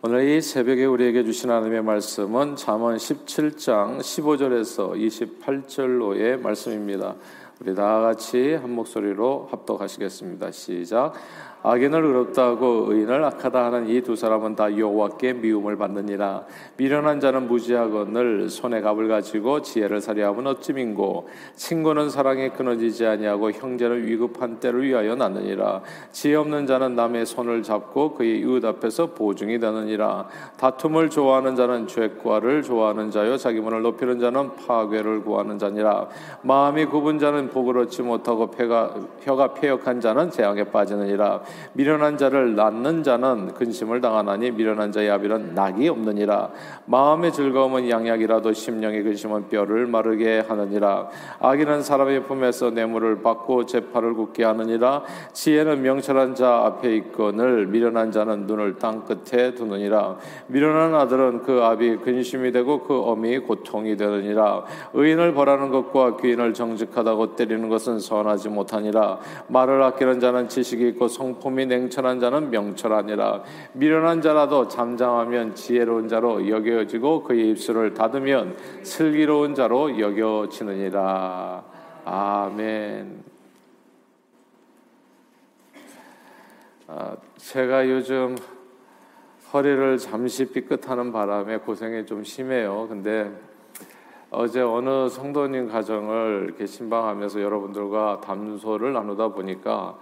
오늘 이 새벽에 우리에게 주신 하나님의 말씀은 잠언 17장 15절에서 28절로의 말씀입니다. 우리 다 같이 한 목소리로 합독하시겠습니다. 시작. 악인을 의롭다고 의인을 악하다 하는 이 두 사람은 다 여호와께 미움을 받느니라. 미련한 자는 무지하거늘 손에 갑을 가지고 지혜를 살려하면 어찌 민고? 친구는 사랑에 끊어지지 아니하고 형제는 위급한 때를 위하여 낳느니라. 지혜 없는 자는 남의 손을 잡고 그의 이웃 앞에서 보증이 되느니라. 다툼을 좋아하는 자는 죄과를 좋아하는 자요. 자기 문을 높이는 자는 파괴를 구하는 자니라. 마음이 굽은 자는 복을 얻지 못하고 폐가, 혀가 폐역한 자는 재앙에 빠지느니라 미련한 자를 낳는 자는 근심을 당하나니 미련한 자의 아비는 낙이 없느니라. 마음의 즐거움은 양약이라도 심령의 근심은 뼈를 마르게 하느니라. 악인은 사람의 품에서 뇌물을 받고 재파를 굳게 하느니라. 지혜는 명철한 자 앞에 있거늘 미련한 자는 눈을 땅 끝에 두느니라. 미련한 아들은 그 아비 근심이 되고 그 어미 고통이 되느니라. 의인을 벌하는 것과 귀인을 정직하다고 때리는 것은 선하지 못하니라. 말을 아끼는 자는 지식이 있고 성 성품이 냉철한 자는 명철하니라 미련한 자라도 잠잠하면 지혜로운 자로 여겨지고 그의 입술을 닫으면 슬기로운 자로 여겨지느니라 아멘. 아, 제가 요즘 허리를 잠시 삐끗하는 바람에 고생이 좀 심해요. 근데 어제 어느 성도님 가정을 이렇게 신방하면서 여러분들과 담소를 나누다 보니까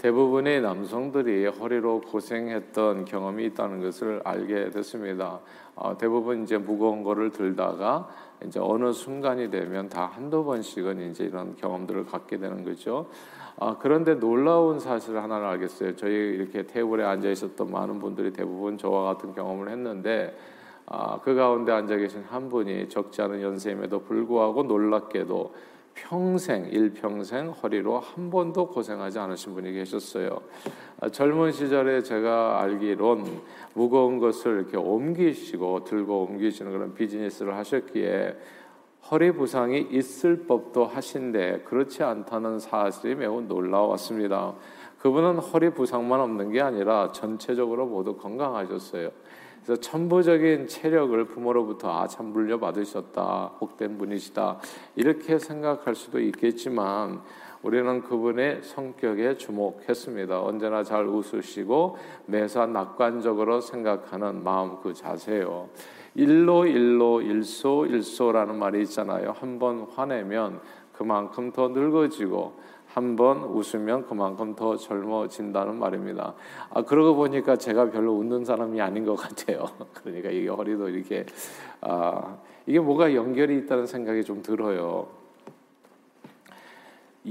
대부분의 남성들이 허리로 고생했던 경험이 있다는 것을 알게 됐습니다. 어, 대부분 이제 무거운 거를 들다가 이제 어느 순간이 되면 다 한두 번씩은 이제 이런 경험들을 갖게 되는 거죠. 아, 그런데 놀라운 사실 하나를 알겠어요. 저희 이렇게 테이블에 앉아 있었던 많은 분들이 대부분 저와 같은 경험을 했는데 아, 그 가운데 앉아 계신 한 분이 적지 않은 연세임에도 불구하고 놀랍게도 평생 일평생 허리로 한 번도 고생하지 않으신 분이 계셨어요. 아, 젊은 시절에 제가 알기론 무거운 것을 이렇게 옮기시고 들고 옮기시는 그런 비즈니스를 하셨기에 허리 부상이 있을 법도 하신데 그렇지 않다는 사실이 매우 놀라웠습니다. 그분은 허리 부상만 없는 게 아니라 전체적으로 모두 건강하셨어요. 그래서 천부적인 체력을 부모로부터 아 참 물려받으셨다, 복된 분이시다 이렇게 생각할 수도 있겠지만 우리는 그분의 성격에 주목했습니다. 언제나 잘 웃으시고 매사 낙관적으로 생각하는 마음 그 자세요. 일로 일로 일소 일소라는 말이 있잖아요. 한번 화내면 그만큼 더 늙어지고 한 번 웃으면 그만큼 더 젊어진다는 말입니다. 아, 그러고 보니까 제가 별로 웃는 사람이 아닌 것 같아요. 그러니까 이게 허리도 이렇게, 아, 이게 뭐가 연결이 있다는 생각이 좀 들어요.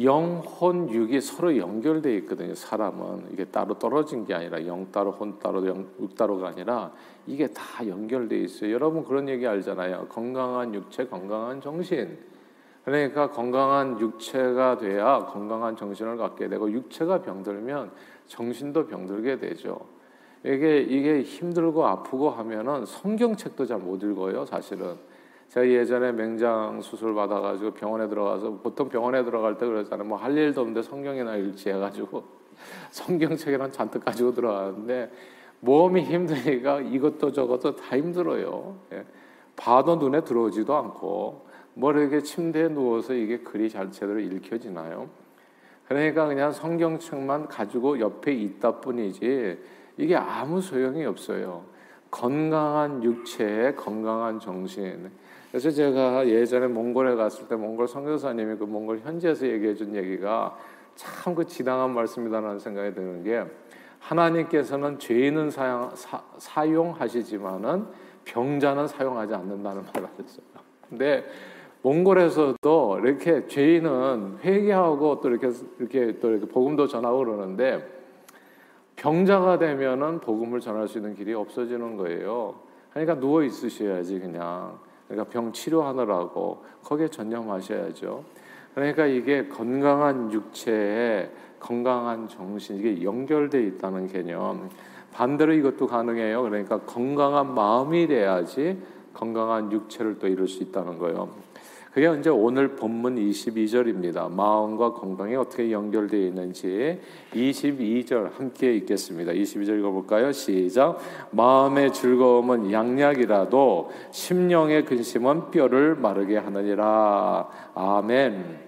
영혼 육이 서로 연결되어 있거든요. 사람은 이게 따로 떨어진 게 아니라 영 따로 혼 따로 육 따로가 아니라 이게 다 연결되어 있어요. 여러분 그런 얘기 알잖아요. 건강한 육체, 건강한 정신. 그러니까 건강한 육체가 돼야 건강한 정신을 갖게 되고 육체가 병들면 정신도 병들게 되죠. 이게 이게 힘들고 아프고 하면은 성경책도 잘 못 읽어요, 사실은. 제가 예전에 맹장 수술 받아가지고 병원에 들어가서 보통 병원에 들어갈 때 그러잖아요. 뭐 할 일도 없는데 성경이나 읽지 해가지고 성경책이랑 잔뜩 가지고 들어가는데 몸이 힘드니까 이것도 저것도 다 힘들어요. 예. 봐도 눈에 들어오지도 않고 뭐 이렇게 침대에 누워서 이게 글이 잘 제대로 읽혀지나요? 그러니까 그냥 성경책만 가지고 옆에 있다 뿐이지 이게 아무 소용이 없어요. 건강한 육체, 건강한 정신. 그래서 제가 예전에 몽골에 갔을 때 몽골 선교사님이 그 몽골 현지에서 얘기해 준 얘기가 참 그 지당한 말씀이다라는 생각이 드는 게 하나님께서는 죄인은 사용, 사, 사용하시지만은 병자는 사용하지 않는다는 말을 하셨어요. 근데 몽골에서도 이렇게 죄인은 회개하고 또 이렇게 이렇게 또 이렇게 복음도 전하고 그러는데 병자가 되면은 복음을 전할 수 있는 길이 없어지는 거예요. 그러니까 누워 있으셔야지 그냥. 그러니까 병 치료하느라고 거기에 전념하셔야죠. 그러니까 이게 건강한 육체에 건강한 정신 이게 연결돼 있다는 개념. 반대로 이것도 가능해요. 그러니까 건강한 마음이 돼야지 건강한 육체를 또 이룰 수 있다는 거예요. 그게 이제 오늘 본문 22절입니다. 마음과 건강이 어떻게 연결되어 있는지 22절 함께 읽겠습니다. 22절 읽어볼까요? 시작. 마음의 즐거움은 양약이라도 심령의 근심은 뼈를 마르게 하느니라. 아멘.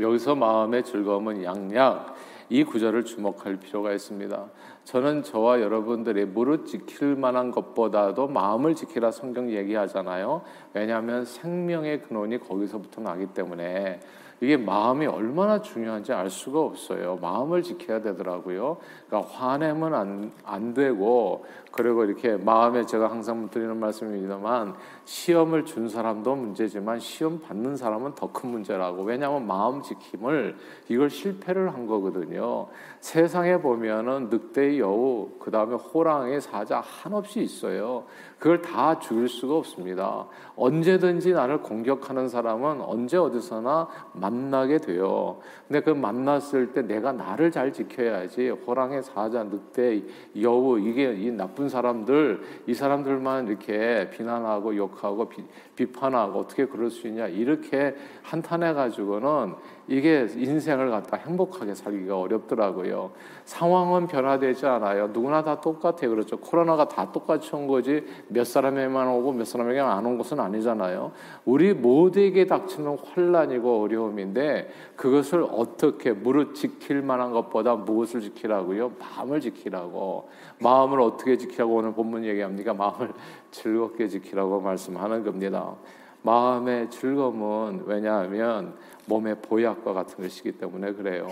여기서 마음의 즐거움은 양약. 이 구절을 주목할 필요가 있습니다. 저는 저와 여러분들이 무릇 지킬 만한 것보다도 마음을 지키라 성경 얘기하잖아요. 왜냐하면 생명의 근원이 거기서부터 나기 때문에 이게 마음이 얼마나 중요한지 알 수가 없어요. 마음을 지켜야 되더라고요. 그러니까 화내면 안, 안 되고, 그리고 이렇게 마음에 제가 항상 드리는 말씀입니다만, 시험을 준 사람도 문제지만, 시험 받는 사람은 더 큰 문제라고. 왜냐하면 마음 지킴을, 이걸 실패를 한 거거든요. 세상에 보면은 늑대의 여우, 그 다음에 호랑이, 사자 한없이 있어요. 그걸 다 죽일 수가 없습니다. 언제든지 나를 공격하는 사람은 언제 어디서나 만나게 돼요. 근데 그 만났을 때 내가 나를 잘 지켜야지. 호랑이, 사자, 늑대, 여우 이게 이 나쁜 사람들 이 사람들만 이렇게 비난하고 욕하고 비, 비판하고 어떻게 그럴 수 있냐 이렇게 한탄해 가지고는 이게 인생을 갖다 행복하게 살기가 어렵더라고요. 상황은 변화되지 않아요. 누구나 다 똑같아요. 그렇죠. 코로나가 다 똑같이 온 거지 몇 사람에게만 오고 몇 사람에게 안 온 것은 아니잖아요. 우리 모두에게 닥치는 환란이고 어려움인데 그것을 어떻게 무릇 지킬 만한 것보다 무엇을 지키라고요? 마음을 지키라고. 마음을 어떻게 지키라고 오늘 본문 얘기합니까? 마음을 즐겁게 지키라고 말씀하는 겁니다. 마음의 즐거움은 왜냐하면 몸의 보약과 같은 것이기 때문에 그래요.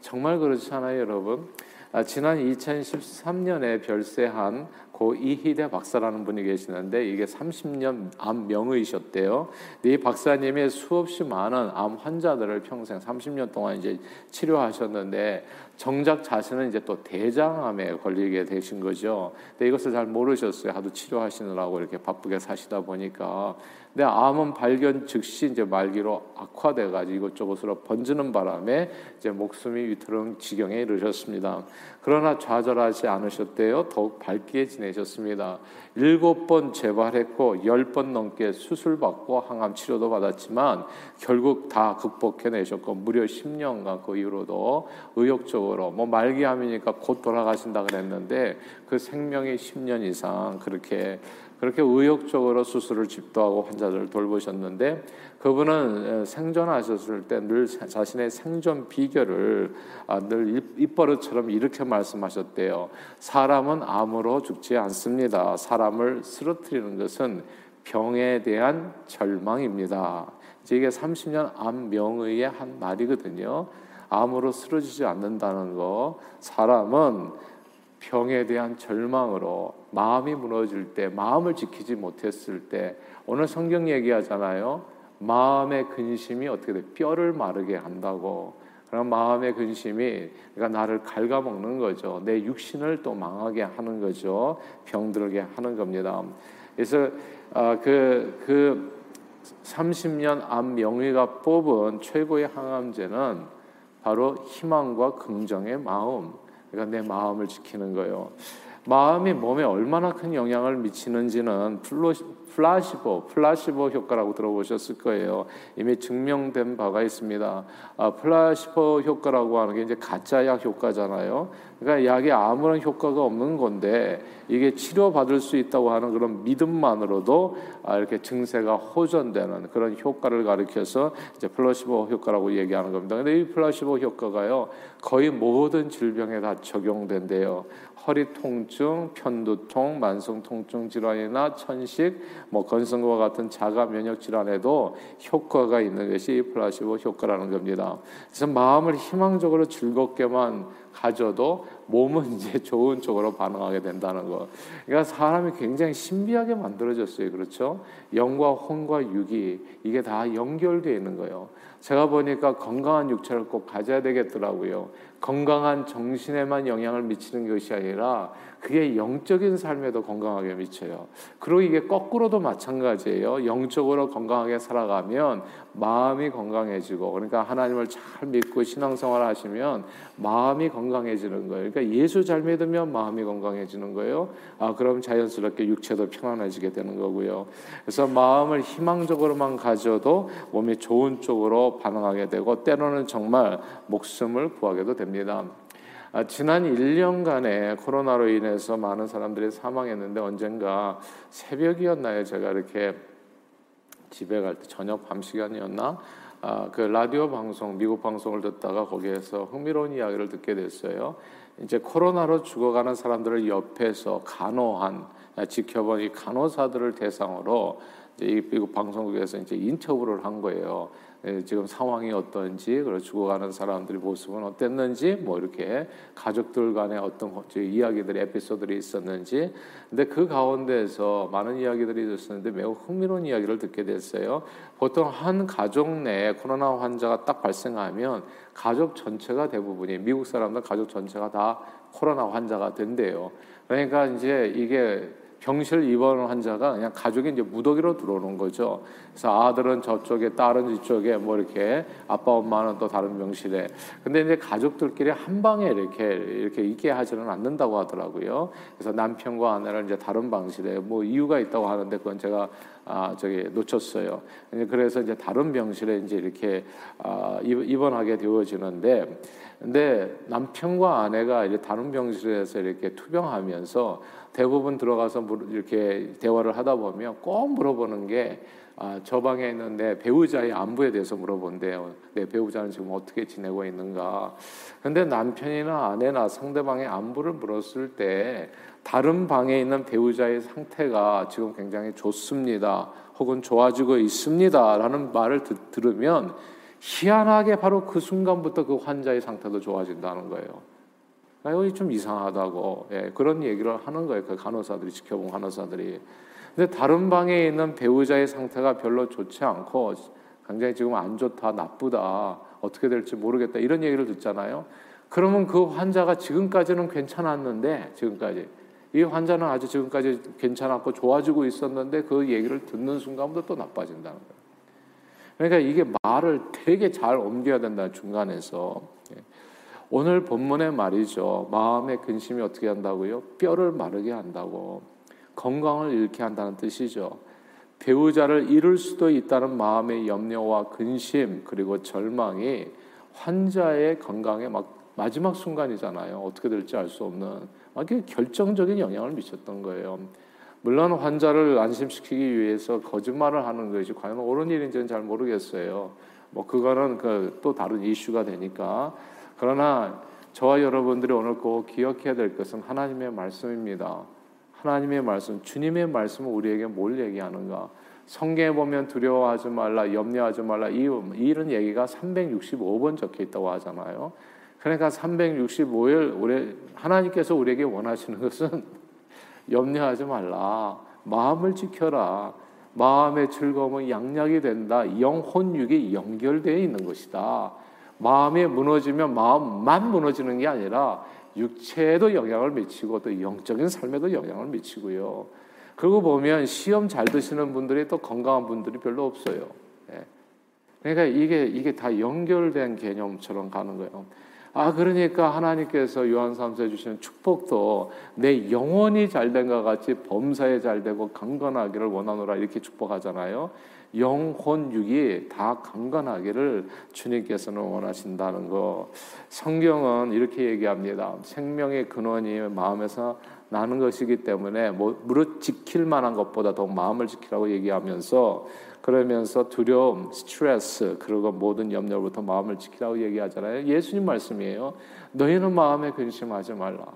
정말 그렇지 않아요, 여러분? 아, 지난 2013년에 별세한 고 이희대 박사라는 분이 계시는데 이게 30년 암 명의셨대요. 이 박사님의 수없이 많은 암 환자들을 평생 30년 동안 이제 치료하셨는데 정작 자신은 이제 또 대장암에 걸리게 되신 거죠. 근데 이것을 잘 모르셨어요. 하도 치료하시느라고 이렇게 바쁘게 사시다 보니까. 근데 암은 발견 즉시 이제 말기로 악화돼 가지고 이것저것으로 번지는 바람에 이제 목숨이 위태로운 지경에 이르셨습니다. 그러나 좌절하지 않으셨대요. 더욱 밝게 지내셨습니다. 일곱 번 재발했고 열 번 넘게 수술받고 항암 치료도 받았지만 결국 다 극복해내셨고 무려 10년간 그 이후로도 의욕적으로 뭐 말기암이니까 곧 돌아가신다 그랬는데 그 생명이 10년 이상 그렇게 그렇게 의욕적으로 수술을 집도하고 환자들을 돌보셨는데 그분은 생존하셨을 때 늘 자신의 생존 비결을 아, 늘 입버릇처럼 이렇게 말씀하셨대요. 사람은 암으로 죽지 않습니다. 사람을 쓰러뜨리는 것은 병에 대한 절망입니다. 이게 30년 암 명의의 한 말이거든요. 암으로 쓰러지지 않는다는 거. 사람은 병에 대한 절망으로 마음이 무너질 때, 마음을 지키지 못했을 때, 오늘 성경 얘기하잖아요. 마음의 근심이 어떻게 돼? 뼈를 마르게 한다고. 그럼 마음의 근심이 그러니까 나를 갉아먹는 거죠. 내 육신을 또 망하게 하는 거죠. 병들게 하는 겁니다. 그래서 어, 그, 그 30년 암 명의가 뽑은 최고의 항암제는 바로 희망과 긍정의 마음. 그러니까 내 마음을 지키는 거예요. 마음이 몸에 얼마나 큰 영향을 미치는지는 플라시보, 플라시보 효과라고 들어보셨을 거예요. 이미 증명된 바가 있습니다. 아, 플라시보 효과라고 하는 게 이제 가짜 약 효과잖아요. 그러니까 약이 아무런 효과가 없는 건데 이게 치료받을 수 있다고 하는 그런 믿음만으로도 아, 이렇게 증세가 호전되는 그런 효과를 가리켜서 이제 플라시보 효과라고 얘기하는 겁니다. 근데 이 플라시보 효과가요 거의 모든 질병에 다 적용된대요. 허리 통증, 편두통, 만성 통증 질환이나 천식, 뭐 건성과 같은 자가 면역 질환에도 효과가 있는 것이 플라시보 효과라는 겁니다. 그래서 마음을 희망적으로 즐겁게만 가져도 몸은 이제 좋은 쪽으로 반응하게 된다는 거. 그러니까 사람이 굉장히 신비하게 만들어졌어요. 그렇죠? 영과 혼과 육이 이게 다 연결되어 있는 거예요. 제가 보니까 건강한 육체를 꼭 가져야 되겠더라고요. 건강한 정신에만 영향을 미치는 것이 아니라 그게 영적인 삶에도 건강하게 미쳐요. 그리고 이게 거꾸로도 마찬가지예요. 영적으로 건강하게 살아가면 마음이 건강해지고 그러니까 하나님을 잘 믿고 신앙생활 하시면 마음이 건강해지는 거예요. 그러니까 예수 잘 믿으면 마음이 건강해지는 거예요. 아, 그럼 자연스럽게 육체도 평안해지게 되는 거고요. 그래서 마음을 희망적으로만 가져도 몸이 좋은 쪽으로 반응하게 되고 때로는 정말 목숨을 구하게도 됩니다. 아, 지난 1년간에 코로나로 인해서 많은 사람들이 사망했는데 언젠가 새벽이었나요? 제가 이렇게 집에 갈 때 저녁 밤 시간이었나? 아, 그 라디오 방송 미국 방송을 듣다가 거기에서 흥미로운 이야기를 듣게 됐어요. 이제 코로나로 죽어가는 사람들을 옆에서 간호한 아, 지켜본 이 간호사들을 대상으로 이 미국 방송국에서 이제 인터뷰를 한 거예요. 예, 지금 상황이 어떤지 그리고 죽어가는 사람들의 모습은 어땠는지 뭐 이렇게 가족들 간의 어떤 이야기들이 에피소드들이 있었는지 근데 그 가운데에서 많은 이야기들이 있었는데 매우 흥미로운 이야기를 듣게 됐어요. 보통 한 가족 내에 코로나 환자가 딱 발생하면 가족 전체가 대부분이 미국 사람들 가족 전체가 다 코로나 환자가 된대요. 그러니까 이제 이게 병실 입원 환자가 그냥 가족이 이제 무더기로 들어오는 거죠. 그래서 아들은 저쪽에, 딸은 이쪽에, 뭐 이렇게 아빠, 엄마는 또 다른 병실에. 근데 이제 가족들끼리 한 방에 이렇게 이렇게 있게 하지는 않는다고 하더라고요. 그래서 남편과 아내를 이제 다른 방실에 뭐 이유가 있다고 하는데 그건 제가 아 저기 놓쳤어요. 그래서 이제 다른 병실에 이제 이렇게 아 입원하게 되어지는데. 근데 남편과 아내가 이제 다른 병실에서 이렇게 투병하면서 대부분 들어가서 이렇게 대화를 하다 보면 꼭 물어보는 게 아, 저 방에 있는 내 배우자의 안부에 대해서 물어본대요. 내 배우자는 지금 어떻게 지내고 있는가. 근데 남편이나 아내나 상대방의 안부를 물었을 때 다른 방에 있는 배우자의 상태가 지금 굉장히 좋습니다. 혹은 좋아지고 있습니다. 라는 말을 듣, 들으면 희한하게 바로 그 순간부터 그 환자의 상태도 좋아진다는 거예요. 아, 이거 좀 이상하다고 예, 그런 얘기를 하는 거예요. 그 간호사들이 지켜본 간호사들이. 근데 다른 방에 있는 배우자의 상태가 별로 좋지 않고 굉장히 지금 안 좋다, 나쁘다, 어떻게 될지 모르겠다 이런 얘기를 듣잖아요. 그러면 그 환자가 지금까지는 괜찮았는데 지금까지 이 환자는 아주 지금까지 괜찮았고 좋아지고 있었는데 그 얘기를 듣는 순간부터 또 나빠진다는 거예요. 그러니까 이게 말을 되게 잘 옮겨야 된다 중간에서. 예. 오늘 본문의 말이죠. 마음의 근심이 어떻게 한다고요? 뼈를 마르게 한다고. 건강을 잃게 한다는 뜻이죠. 배우자를 잃을 수도 있다는 마음의 염려와 근심 그리고 절망이 환자의 건강에 막 마지막 순간이잖아요. 어떻게 될지 알 수 없는 아주 결정적인 영향을 미쳤던 거예요. 물론 환자를 안심시키기 위해서 거짓말을 하는 것이 과연 옳은 일인지는 잘 모르겠어요. 뭐 그거는 그 또 다른 이슈가 되니까 그러나 저와 여러분들이 오늘 꼭 기억해야 될 것은 하나님의 말씀입니다. 하나님의 말씀, 주님의 말씀은 우리에게 뭘 얘기하는가? 성경에 보면 두려워하지 말라, 염려하지 말라, 이, 이런 얘기가 365번 적혀 있다고 하잖아요. 그러니까 365일 우리 하나님께서 우리에게 원하시는 것은 염려하지 말라. 마음을 지켜라. 마음의 즐거움은 양약이 된다. 영혼육이 연결되어 있는 것이다. 마음이 무너지면 마음만 무너지는 게 아니라 육체에도 영향을 미치고 또 영적인 삶에도 영향을 미치고요. 그리고 보면 시험 잘 드시는 분들이 또 건강한 분들이 별로 없어요. 예. 그러니까 이게 이게 다 연결된 개념처럼 가는 거예요. 아 그러니까 하나님께서 요한 3서에 주시는 축복도 내 영혼이 잘된 것 같이 범사에 잘되고 강건하기를 원하노라 이렇게 축복하잖아요. 영혼 육이 다 강건하기를 주님께서는 원하신다는 거. 성경은 이렇게 얘기합니다. 생명의 근원이 마음에서 나는 것이기 때문에 뭐 무릇 지킬 만한 것보다 더 마음을 지키라고 얘기하면서 그러면서 두려움, 스트레스 그리고 모든 염려부터 마음을 지키라고 얘기하잖아요. 예수님 말씀이에요. 너희는 마음에 근심하지 말라.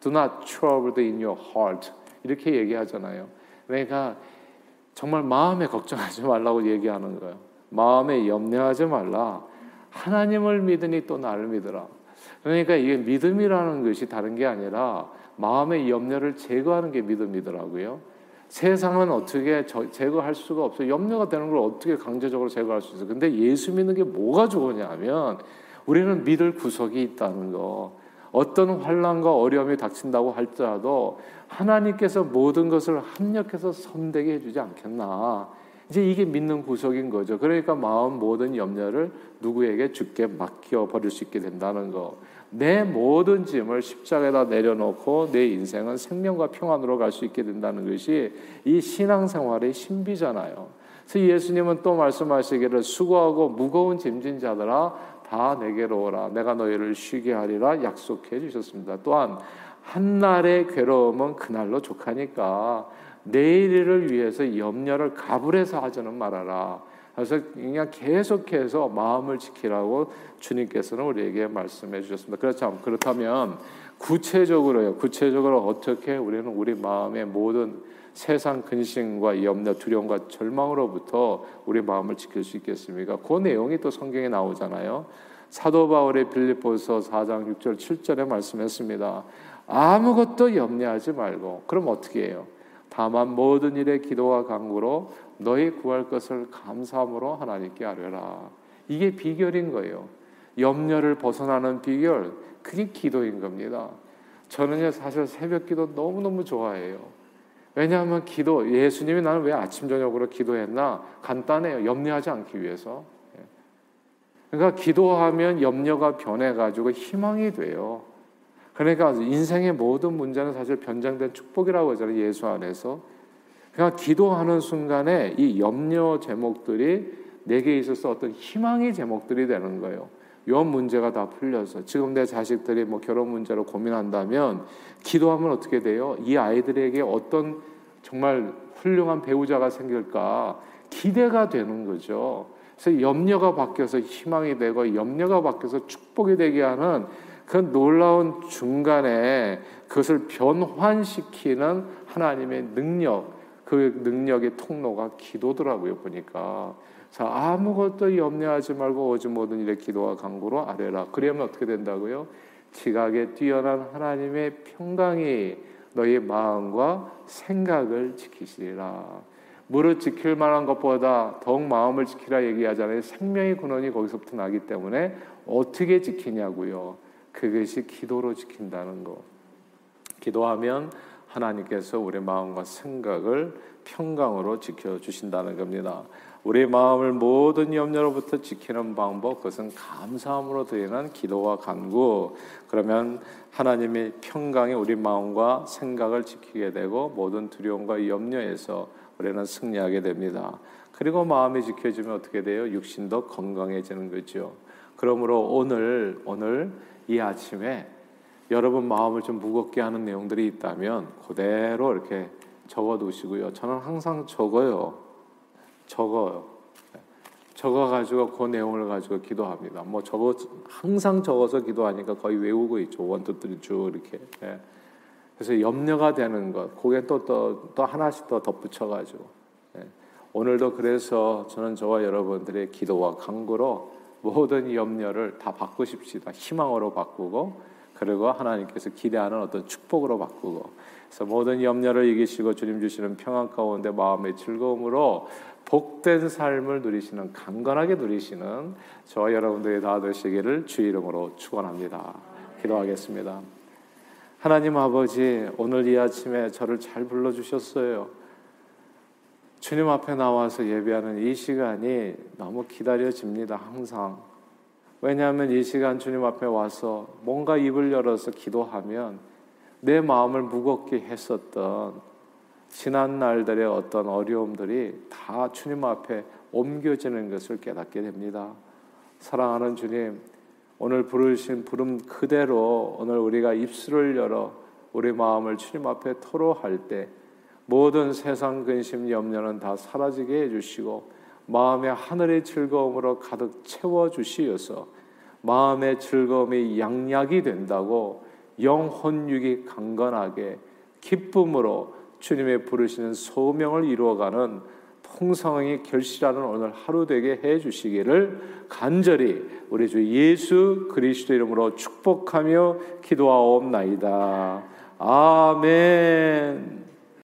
Do not trouble in your heart. 이렇게 얘기하잖아요. 그러니까 정말 마음에 걱정하지 말라고 얘기하는 거예요. 마음에 염려하지 말라. 하나님을 믿으니 또 나를 믿으라. 그러니까 이게 믿음이라는 것이 다른 게 아니라 마음의 염려를 제거하는 게 믿음이더라고요. 세상은 어떻게 제거할 수가 없어요. 염려가 되는 걸 어떻게 강제적으로 제거할 수 있어요. 근데 예수 믿는 게 뭐가 좋으냐면 우리는 믿을 구석이 있다는 거. 어떤 환란과 어려움이 닥친다고 할지라도 하나님께서 모든 것을 합력해서 선되게 해주지 않겠나. 이제 이게 믿는 구석인 거죠. 그러니까 마음 모든 염려를 누구에게 죽게 맡겨 버릴 수 있게 된다는 거. 내 모든 짐을 십자가에다 내려놓고 내 인생은 생명과 평안으로 갈 수 있게 된다는 것이 이 신앙생활의 신비잖아요. 그래서 예수님은 또 말씀하시기를 수고하고 무거운 짐진 자들아 다 내게로 오라 내가 너희를 쉬게 하리라 약속해 주셨습니다. 또한 한 날의 괴로움은 그날로 족하니까 내일을 위해서 염려를 가불해서 하지는 말아라. 그래서 그냥 계속해서 마음을 지키라고 주님께서는 우리에게 말씀해 주셨습니다. 그렇죠. 그렇다면 구체적으로요. 구체적으로 어떻게 우리는 우리 마음의 모든 세상 근심과 염려, 두려움과 절망으로부터 우리 마음을 지킬 수 있겠습니까? 그 내용이 또 성경에 나오잖아요. 사도 바울의 빌립보서 4장 6절 7절에 말씀했습니다. 아무것도 염려하지 말고 그럼 어떻게 해요? 다만 모든 일에 기도와 간구로 너희 구할 것을 감사함으로 하나님께 아뢰라. 이게 비결인 거예요. 염려를 벗어나는 비결 그게 기도인 겁니다. 저는요 사실 새벽 기도 너무너무 좋아해요. 왜냐하면 기도 예수님이 나는 왜 아침 저녁으로 기도했나 간단해요. 염려하지 않기 위해서. 예. 그러니까 기도하면 염려가 변해가지고 희망이 돼요. 그러니까 인생의 모든 문제는 사실 변장된 축복이라고 하잖아요. 예수 안에서. 그러니까 기도하는 순간에 이 염려 제목들이 내게 있어서 어떤 희망의 제목들이 되는 거예요. 요 문제가 다 풀려서 지금 내 자식들이 뭐 결혼 문제로 고민한다면 기도하면 어떻게 돼요? 이 아이들에게 어떤 정말 훌륭한 배우자가 생길까 기대가 되는 거죠. 그래서 염려가 바뀌어서 희망이 되고 염려가 바뀌어서 축복이 되게 하는 그 놀라운 중간에 그것을 변환시키는 하나님의 능력, 그 능력의 통로가 기도더라고요, 보니까. 자, 아무것도 염려하지 말고 오직 모든 일에 기도와 간구로 아뢰라. 그러면 어떻게 된다고요? 지각에 뛰어난 하나님의 평강이 너희 마음과 생각을 지키시리라. 무릇 지킬 만한 것보다 더욱 마음을 지키라 얘기하잖아요. 생명의 근원이 거기서부터 나기 때문에 어떻게 지키냐고요. 그것이 기도로 지킨다는 거. 기도하면 하나님께서 우리 마음과 생각을 평강으로 지켜 주신다는 겁니다. 우리 마음을 모든 염려로부터 지키는 방법 그것은 감사함으로 드리는 기도와 간구. 그러면 하나님의 평강이 우리 마음과 생각을 지키게 되고 모든 두려움과 염려에서 우리는 승리하게 됩니다. 그리고 마음이 지켜지면 어떻게 돼요? 육신도 건강해지는 거죠. 그러므로 오늘 오늘 이 아침에 여러분 마음을 좀 무겁게 하는 내용들이 있다면 그대로 이렇게 적어 두시고요. 저는 항상 적어요. 적어요. 적어 가지고 그 내용을 가지고 기도합니다. 뭐 적어 항상 적어서 기도하니까 거의 외우고 있죠. one two three 쭉 이렇게. 예. 그래서 염려가 되는 것, 거기에 또또 또 하나씩 더 덧붙여 가지고. 예. 오늘도 그래서 저는 저와 여러분들의 기도와 간구로 모든 염려를 다 바꾸십시다. 희망으로 바꾸고 그리고 하나님께서 기대하는 어떤 축복으로 바꾸고 그래서 모든 염려를 이기시고 주님 주시는 평안 가운데 마음의 즐거움으로 복된 삶을 누리시는 강건하게 누리시는 저와 여러분들이 다 되시기를 주 이름으로 축원합니다. 기도하겠습니다. 하나님 아버지 오늘 이 아침에 저를 잘 불러 주셨어요. 주님 앞에 나와서 예배하는 이 시간이 너무 기다려집니다. 항상. 왜냐하면 이 시간 주님 앞에 와서 뭔가 입을 열어서 기도하면 내 마음을 무겁게 했었던 지난 날들의 어떤 어려움들이 다 주님 앞에 옮겨지는 것을 깨닫게 됩니다. 사랑하는 주님, 오늘 부르신 부름 그대로 오늘 우리가 입술을 열어 우리 마음을 주님 앞에 토로할 때 모든 세상 근심 염려는 다 사라지게 해주시고 마음의 하늘의 즐거움으로 가득 채워 주시어서 마음의 즐거움이 양약이 된다고 영혼육이 강건하게 기쁨으로 주님의 부르시는 소명을 이루어가는 풍성하게 결실하는 오늘 하루 되게 해 주시기를 간절히 우리 주 예수 그리스도 이름으로 축복하며 기도하옵나이다. 아멘.